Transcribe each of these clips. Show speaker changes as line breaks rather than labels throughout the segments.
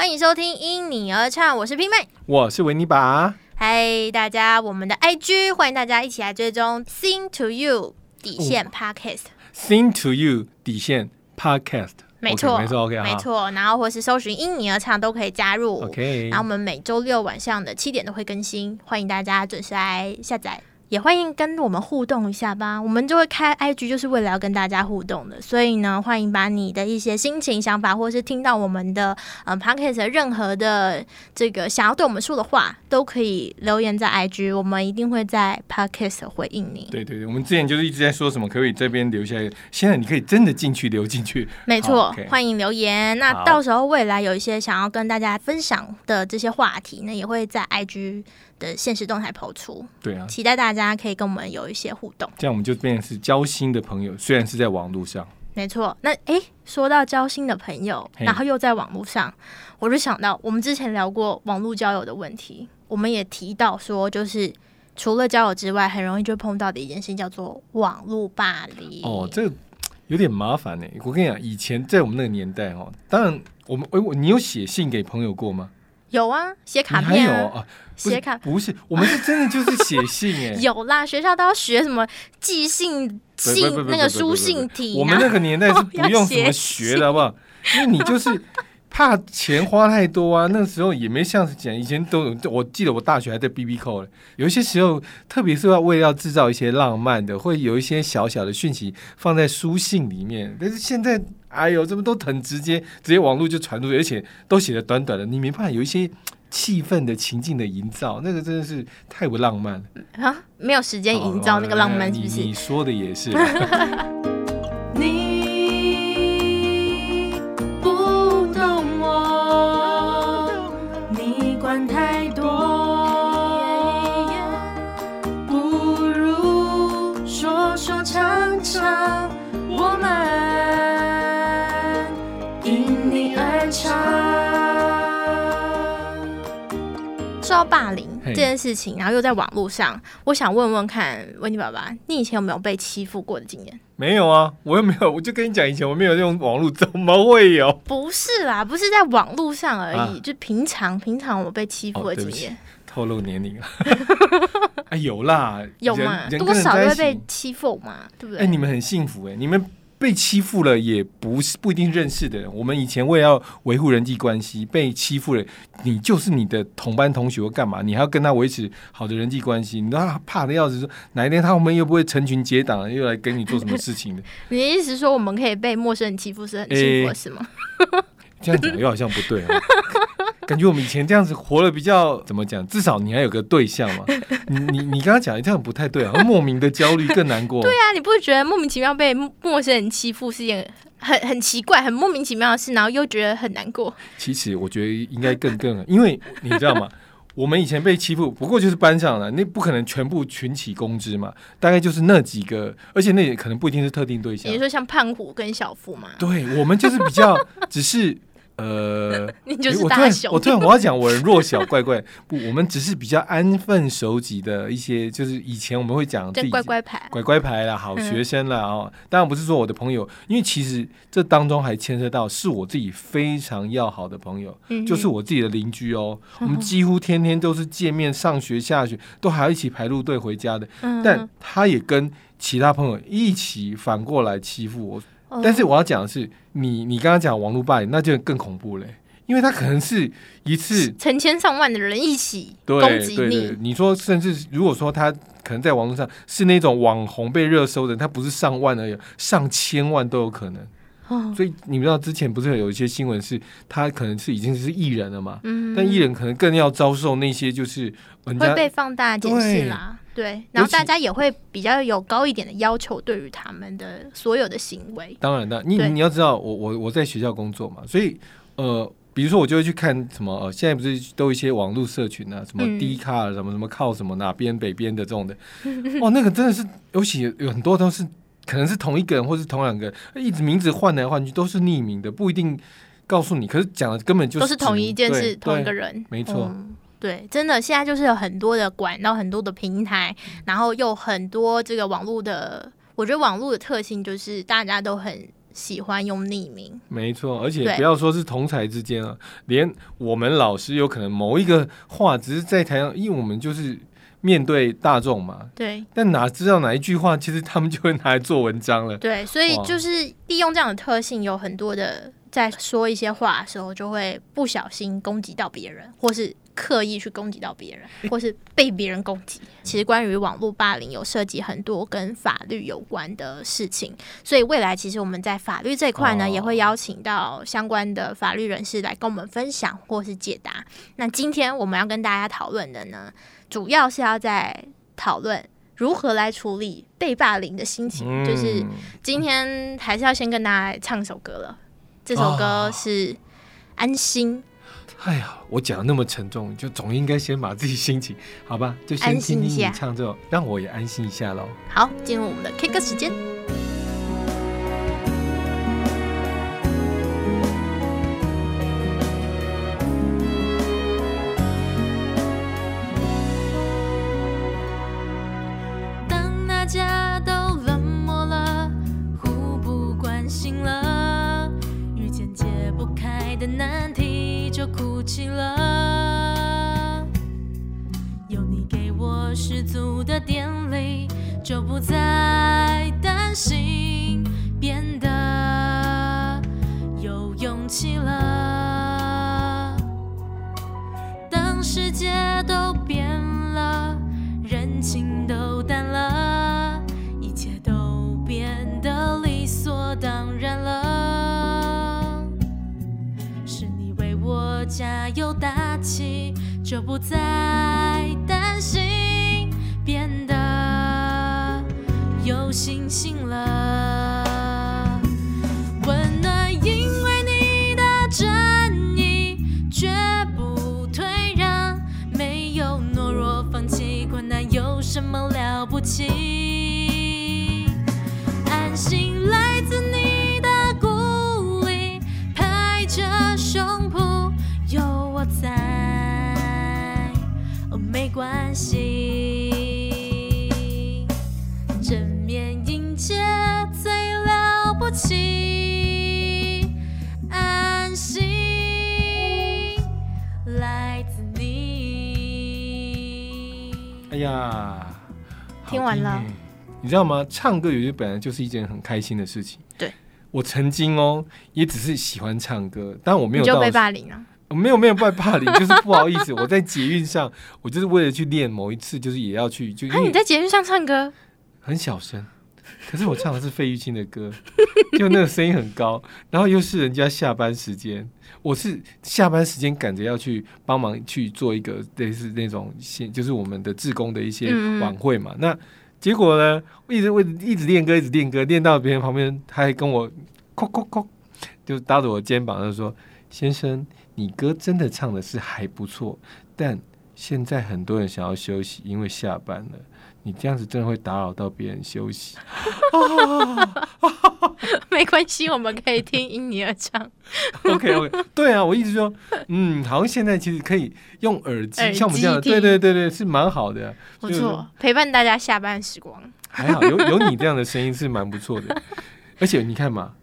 欢迎收听《因你而唱》，我是拼妹，
我是维尼拔。
嗨，大家，我们的 IG 欢迎大家一起来追踪 Sing to You 底线 Podcast，Sing
to You 底线 Podcast，
没错，
没错，OK，
没错。然后或是搜寻《因你而唱》都可以加入
，OK。
然后我们每周六晚上的七点都会更新，欢迎大家准时来下载。也欢迎跟我们互动一下吧，我们就会开 IG，就是为了要跟大家互动的。所以呢，欢迎把你的一些心情、想法，或是听到我们的呃 Podcast 任何的这个想要对我们说的话，都可以留言在 IG，我们一定会在 Podcast 回应你。
对对对，我们之前就是一直在说什么可以这边留下来，现在你可以真的进去留进去。
没错，欢迎留言。那到时候未来有一些想要跟大家分享的这些话题呢，也会在 IG。的现实动态抛出，
对啊，
期待大家可以跟我们有一些互动，
这样我们就变成是交心的朋友，虽然是在网络上，
没错。那哎，说到交心的朋友，然后又在网络上，我就想到我们之前聊过网络交友的问题，我们也提到说，就是除了交友之外，很容易就碰到的一件事情叫做网络霸凌。
哦，这有点麻烦呢。我跟你讲，以前在我们那个年代哦，当然我们哎，我你有写信给朋友过吗？
有啊，写卡片
啊，
写卡
不是，我们是真的就是写信哎。
有啦，学校都要学什么寄信信那个书信体。
我们那个年代是 不用什么学的好不好？因为你就是。怕钱花太多啊！那时候也没像是讲，以前都有。我记得我大学还在 B B 扣嘞。有一些时候，特别是要为了要制造一些浪漫的，会有一些小小的讯息放在书信里面。但是现在，哎呦，这么都很直接，直接网络就传出去，而且都写的短短的，你没办法有一些气氛的情境的营造，那个真的是太不浪漫了
啊！没有时间营造那个浪漫，是不是？
你说的也是。
说到霸凌这件事情，然后又在网络上，我想问问看，温妮爸爸，你以前有没有被欺负过的经验？
没有啊，我又没有，我就跟你讲，以前我没有用网络，怎么会有？
不是啦，不是在网络上而已，就平常平常我被欺负的经验。
透露年龄啊？哎，有啦，
有嘛？多少都会被欺负嘛，对不对？
哎，你们很幸福哎，你们。被欺负了也不是不一定认识的人。我们以前为了要维护人际关系，被欺负了，你就是你的同班同学或干嘛，你还要跟他维持好的人际关系，你都怕的要死，说哪一天他们又不会成群结党又来跟你做什么事情的？
你的意思说我们可以被陌生人欺负是很幸福是吗？
这样讲又好像不对啊。感觉我们以前这样子活的比较 怎么讲？至少你还有个对象嘛。你你你刚刚讲的这样不太对啊，莫名的焦虑更难过。
对啊，你不会觉得莫名其妙被陌生人欺负是件很很奇怪、很莫名其妙的事，然后又觉得很难过？
其实我觉得应该更更，因为你知道吗？我们以前被欺负，不过就是班上的，那不可能全部群起攻之嘛。大概就是那几个，而且那也可能不一定是特定对象。
你说像胖虎跟小夫嘛？
对，我们就是比较 只是。呃，
你就是大熊。
我突然我要讲，我弱小怪怪不，我们只是比较安分守己的一些，就是以前我们会讲自己
乖乖牌，
乖乖牌啦，好学生啦哦。当然不是说我的朋友，因为其实这当中还牵涉到是我自己非常要好的朋友，就是我自己的邻居哦。我们几乎天天都是见面，上学下学都还要一起排路队回家的。但他也跟其他朋友一起反过来欺负我。但是我要讲的是，你你刚刚讲网络霸凌，那就更恐怖嘞，因为他可能是一次
成千上万的人一起攻击你。
你说，甚至如果说他可能在网络上是那种网红被热搜的，他不是上万而已，上千万都有可能。所以你知道之前不是有一些新闻是，他可能是已经是艺人了嘛？嗯，但艺人可能更要遭受那些就是
会被放大检视啦。对，然后大家也会比较有高一点的要求，对于他们的所有的行为。
当然的，你你要知道，我我我在学校工作嘛，所以呃，比如说我就会去看什么呃，现在不是都一些网络社群啊，什么低卡什么什么靠什么哪边北边的这种的，哦，那个真的是，尤其有很多都是可能是同一个人或是同两个，一直名字换来换去都是匿名的，不一定告诉你，可是讲的根本就
是都是同一件事，同一个人，
没错。
对，真的现在就是有很多的管道，很多的平台，然后又很多这个网络的，我觉得网络的特性就是大家都很喜欢用匿名。
没错，而且不要说是同才之间啊，连我们老师有可能某一个话只是在台上，因为我们就是面对大众嘛，
对
但哪知道哪一句话，其实他们就会拿来做文章了。
对，所以就是利用这样的特性，有很多的在说一些话的时候，就会不小心攻击到别人，或是刻意去攻击到别人，或是被别人攻击。其实关于网络霸凌，有涉及很多跟法律有关的事情，所以未来其实我们在法律这一块呢，
哦
也会邀请到相关的法律人士来跟我们分享或是解答。那今天我们要跟大家讨论的呢，主要是要在讨论。如何来处理被霸凌的心情？
嗯
就是今天还是要先跟大家唱一首歌了。这首歌
啊
是《安心
哎呀，我讲的那么沉重，就总应该先把自己心情好吧，就先
安
听听你唱这首，让我也安心一下喽。》。
好，进入我们的 K 歌时间。
就不再担心，变得有勇气了。当世界都变了。人情都淡了，一切都变得理所当然了。是你为我加油打气，就不再担心，星星了。起，安心来自你。
哎呀，
听完了
欸你知道吗？唱歌有些本来就是一件很开心的事情。
对，
我曾经哦，也只是喜欢唱歌，但我没有
就被霸凌了。
没有没有被霸凌，就是不好意思，我在捷运上，我就是为了去练某一次，就是也要去，就因
啊，你
为
在捷运上唱歌，
很小声，可是我唱的是费玉清的歌，就那个声音很高，然后又是人家下班时间，我是下班时间赶着要去帮忙去做一个类似那种现，就是我们的志工的一些晚会嘛。那结果呢，我一直为一直练歌，一直练歌，练到别人旁边，他还跟我叩叩叩，就搭着我肩膀，就说：“先生，你歌真的唱的是还不错，但现在很多人想要休息，因为下班了。”你这样子真的会打扰到别人休息。
没关系，我们可以听因你而唱。
OK OK，对啊，我一直说，嗯，好像现在其实可以用耳机，
耳
像我们这样对对对对，是蛮好的。就是
不错，陪伴大家下班时光。
还好有有你这样的声音是蛮不错的，而且你看嘛，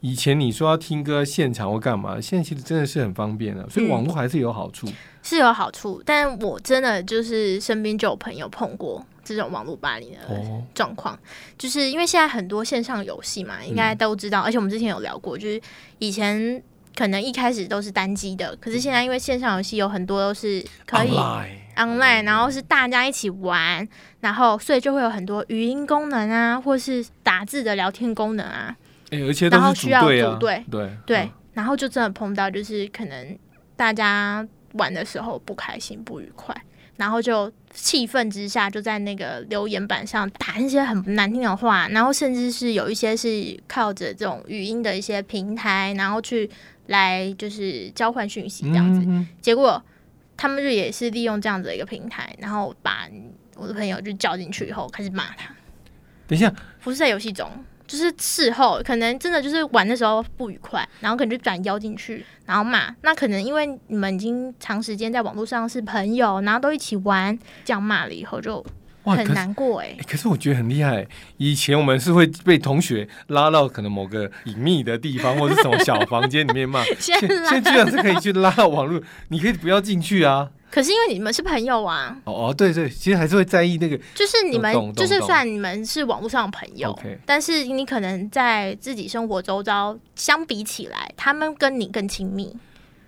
以前你说要听歌现场或干嘛，现在其实真的是很方便了，所以
嗯
网络还是有好处。
是有好处，但我真的就是身边就有朋友碰过这种网络霸凌的
哦，
状况，就是因为现在很多线上游戏嘛，应该都知道，而且我们之前有聊过，就是以前可能一开始都是单机的，可是现在因为线上游戏有很多都是可以
Online
然后是大家一起玩，然后所以就会有很多语音功能啊，或是打字的聊天功能啊，
哎、而且都
然后需要
组队啊，
组队。
对
对，
嗯。
然后就真的碰到就是可能大家玩的时候不开心、不愉快，然后就气愤之下就在那个留言板上打一些很难听的话，然后甚至是有一些是靠着这种语音的一些平台，然后去来就是交换讯息这样子，
嗯
结果他们就也是利用这样子的一个平台，然后把我的朋友就叫进去以后开始骂他，
等一下，
不是在游戏中，就是事后可能真的就是玩的时候不愉快，然后可能就转邀进去，然后骂。那可能因为你们已经长时间在网络上是朋友，然后都一起玩，这样骂了以后就
哇，
很难过哎
欸。可是我觉得很厉害。以前我们是会被同学拉到可能某个隐秘的地方，或者是什么小房间里面骂。
现
现
在
现在居然是可以去拉到网络，你可以不要进去啊。
可是因为你们是朋友啊，
哦哦，对对，其实还是会在意那个。
就是你们就是算你们是网络上的朋友但是你可能在自己生活周遭相比起来，他们跟你更亲密，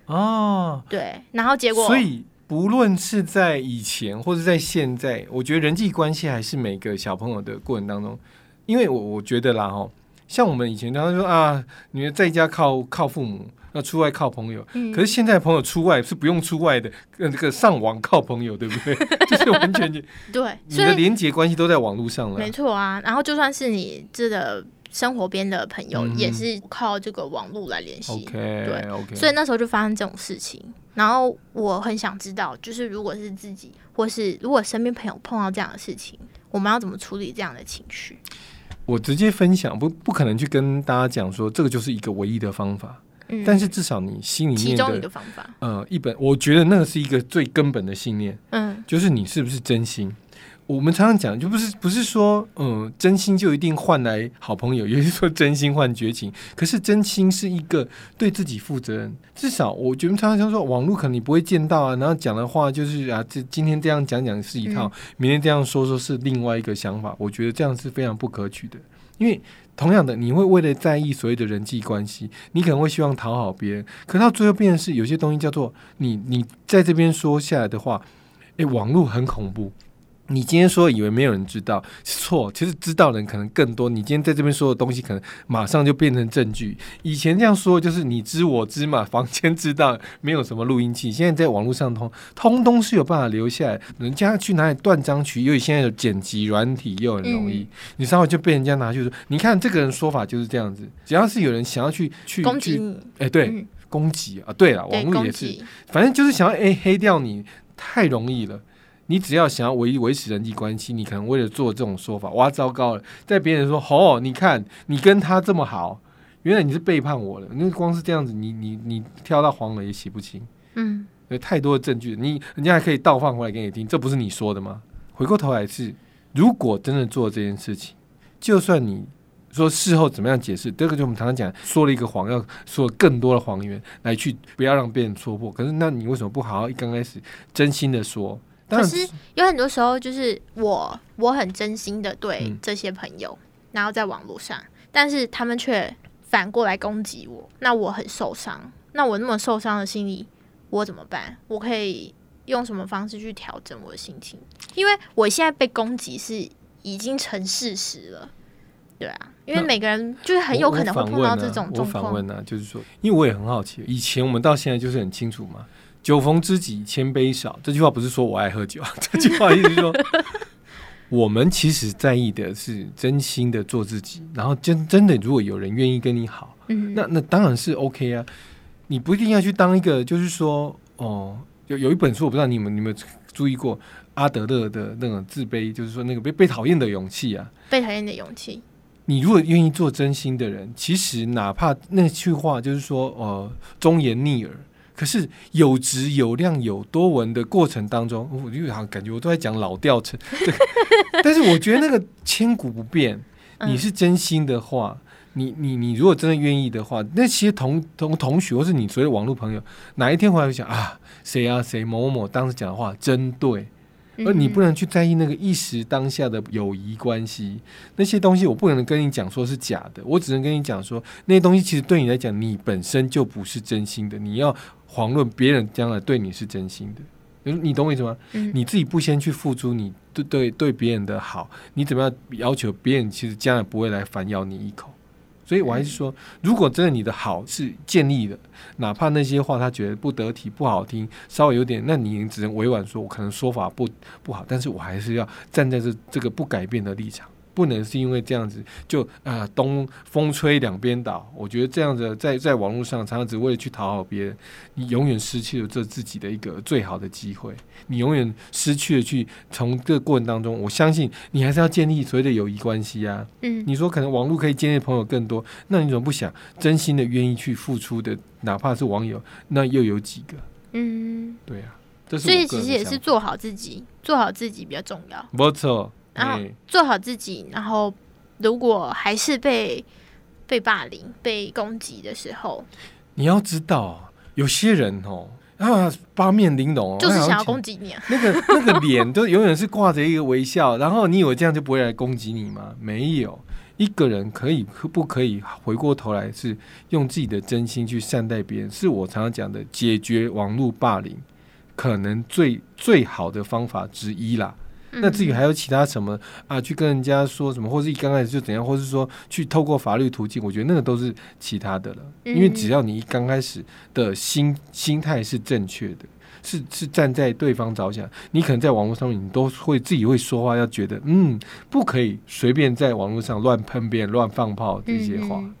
哦，
对，然后结果
所以不论是在以前或者在现在，我觉得人际关系还是每个小朋友的过程当中，因为我我觉得啦哈，像我们以前常常说啊，你在家靠靠父母，那出外靠朋友。
嗯
可是现在朋友出外是不用出外的，呃，这个上网靠朋友，对不对？就是完全就
对，
你的连接关系都在网络上了
没。错啊，然后就算是你这个生活边的朋友，
嗯
也是靠这个网络来联系。
OK
对
OK，
所以那时候就发生这种事情，然后我很想知道，就是如果是自己，或是如果身边朋友碰到这样的事情，我们要怎么处理这样的情绪？
我直接分享，不不可能去跟大家讲说这个就是一个唯一的方法，
嗯，
但是至少你心里面
其中一
的
个方法，
呃一本，我觉得那个是一个最根本的信念。
嗯
就是你是不是真心。我们常常讲，就不是不是说，嗯、真心就一定换来好朋友，也就是说真心换绝情。可是真心是一个对自己负责任，至少我觉得常常说，网络可能你不会见到啊，然后讲的话就是啊，这今天这样讲讲是一套，明天这样说说是另外一个想法。我觉得这样是非常不可取的，因为同样的，你会为了在意所谓的人际关系，你可能会希望讨好别人，可到最后变的是有些东西叫做你你在这边说下来的话，诶，网络很恐怖。你今天说以为没有人知道，错，其实知道的人可能更多。你今天在这边说的东西，可能马上就变成证据。以前这样说就是你知我知嘛，房间知道，没有什么录音器。现在在网络上通，通通是有办法留下来。人家去哪里断章取义，因为现在有剪辑软体又很容易，你稍微就被人家拿去说，你看这个人说法就是这样子。只要是有人想要去去去，
攻击你，
哎、对，
嗯
攻击啊，对了，网络也是。反正就是想要诶黑掉你，太容易了。你只要想要维维持人际关系，你可能为了做这种说法，哇，糟糕了！在别人说哦，你看你跟他这么好，原来你是背叛我了。因为光是这样子，你你你跳到黄河也洗不清，
嗯
有太多的证据，你人家还可以倒放回来给你听，这不是你说的吗？回过头来是，如果真的做这件事情，就算你说事后怎么样解释，这个就我们常常讲，说了一个谎，要说更多的谎言来去不要让别人戳破。可是那你为什么不好好一刚开始真心的说？
可是有很多时候，就是我我很真心的对
嗯
这些朋友，然后在网络上，但是他们却反过来攻击我，那我很受伤。那我那么受伤的心理，我怎么办？我可以用什么方式去调整我的心情？因为我现在被攻击是已经成事实了，对啊，因为每个人就是很有可能会碰到这种
我
状况。
我反问啊，就是说，因为我也很好奇，以前我们到现在就是很清楚嘛，“酒逢知己千杯少”这句话不是说我爱喝酒，这句话意思是说，我们其实在意的是真心的做自己，然后真真的，如果有人愿意跟你好，
嗯，
那那当然是 OK 啊。你不一定要去当一个，就是说，哦，有有一本书，我不知道你们你们有没有注意过阿德勒的那种自卑，就是说那个被被讨厌的勇气啊。
被讨厌的勇气，
你如果愿意做真心的人，其实哪怕那句话就是说，呃，忠言逆耳，可是有质有量有多闻的过程当中，我就好像感觉我都在讲老调成，对，但是我觉得那个千古不变。
嗯。
你是真心的话，你你你如果真的愿意的话，那些同同同学或是你所谓的网络朋友，哪一天回来会想啊，谁啊谁某某某当时讲的话真对，而你不
能
能去在意那个一时当下的友谊关系，那些东西我不能跟你讲说是假的，我只能跟你讲说那些东西其实对你来讲，你本身就不是真心的，你要遑论别人将来对你是真心的。你你懂我意思吗？你自己不先去付出你对对对别人的好，你怎么样要求别人？其实将来不会来反咬你一口。所以我还是说，如果真的你的好是建立的，哪怕那些话他觉得不得体、不好听，稍微有点，那你只能委婉说，我可能说法不不好，但是我还是要站在这这个不改变的立场，不能是因为这样子就啊、东风吹两边倒。我觉得这样子在在网络上常常只为了去讨好别人，你永远失去了这自己的一个最好的机会，你永远失去了去从这个过程当中，我相信你还是要建立所谓的友谊关系啊。
嗯
你说可能网络可以建立朋友更多，那你怎么不想真心的愿意去付出的，哪怕是网友，那又有几个？
嗯，
对啊，
所以其实也是做好自己，做好自己比较重要。
没错。
然后
哎
做好自己，然后如果还是被被霸凌、被攻击的时候，
你要知道，有些人哦，啊八面玲珑哦，
就是想要攻击你啊。
那个那个脸都永远是挂着一个微笑，然后你以为这样就不会来攻击你吗？没有，一个人可以不可以回过头来是用自己的真心去善待别人，是我常常讲的解决网络霸凌可能最最好的方法之一啦。那至于
嗯
还有其他什么啊，去跟人家说什么，或是一刚开始就怎样，或是说去透过法律途径，我觉得那个都是其他的了。因为
嗯
只要你一刚开始的心心态是正确的，是是站在对方着想，你可能在网络上面你都会自己会说话，要觉得嗯，不可以随便在网络上乱喷别人、乱放炮这些话。
嗯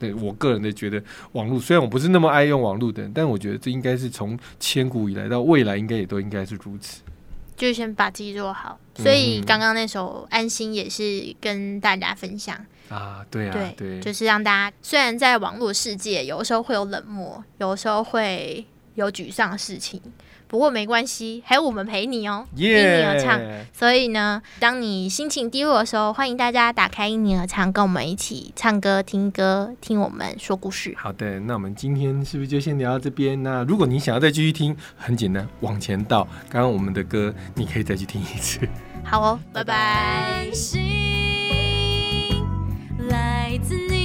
对我个人的觉得，网络虽然我不是那么爱用网络的人，但我觉得这应该是从千古以来到未来，应该也都应该是如此。
就先把自己做好。
嗯。
所以刚刚那首《安心》也是跟大家分享，
啊，对啊，
对
对，
就是让大家虽然在网络世界有时候会有冷漠，有时候会有沮丧的事情，不过没关系还有我们陪你哦因你而唱。所以呢当你心情低落的时候欢迎大家打开因你而唱跟我们一起唱歌听歌听我们说故事。
好的那我们今天是不是就先聊到这边？那如果你想要再继续听很简单往前倒。刚刚我们的歌你可以再去听一次。
好哦拜拜。
来自你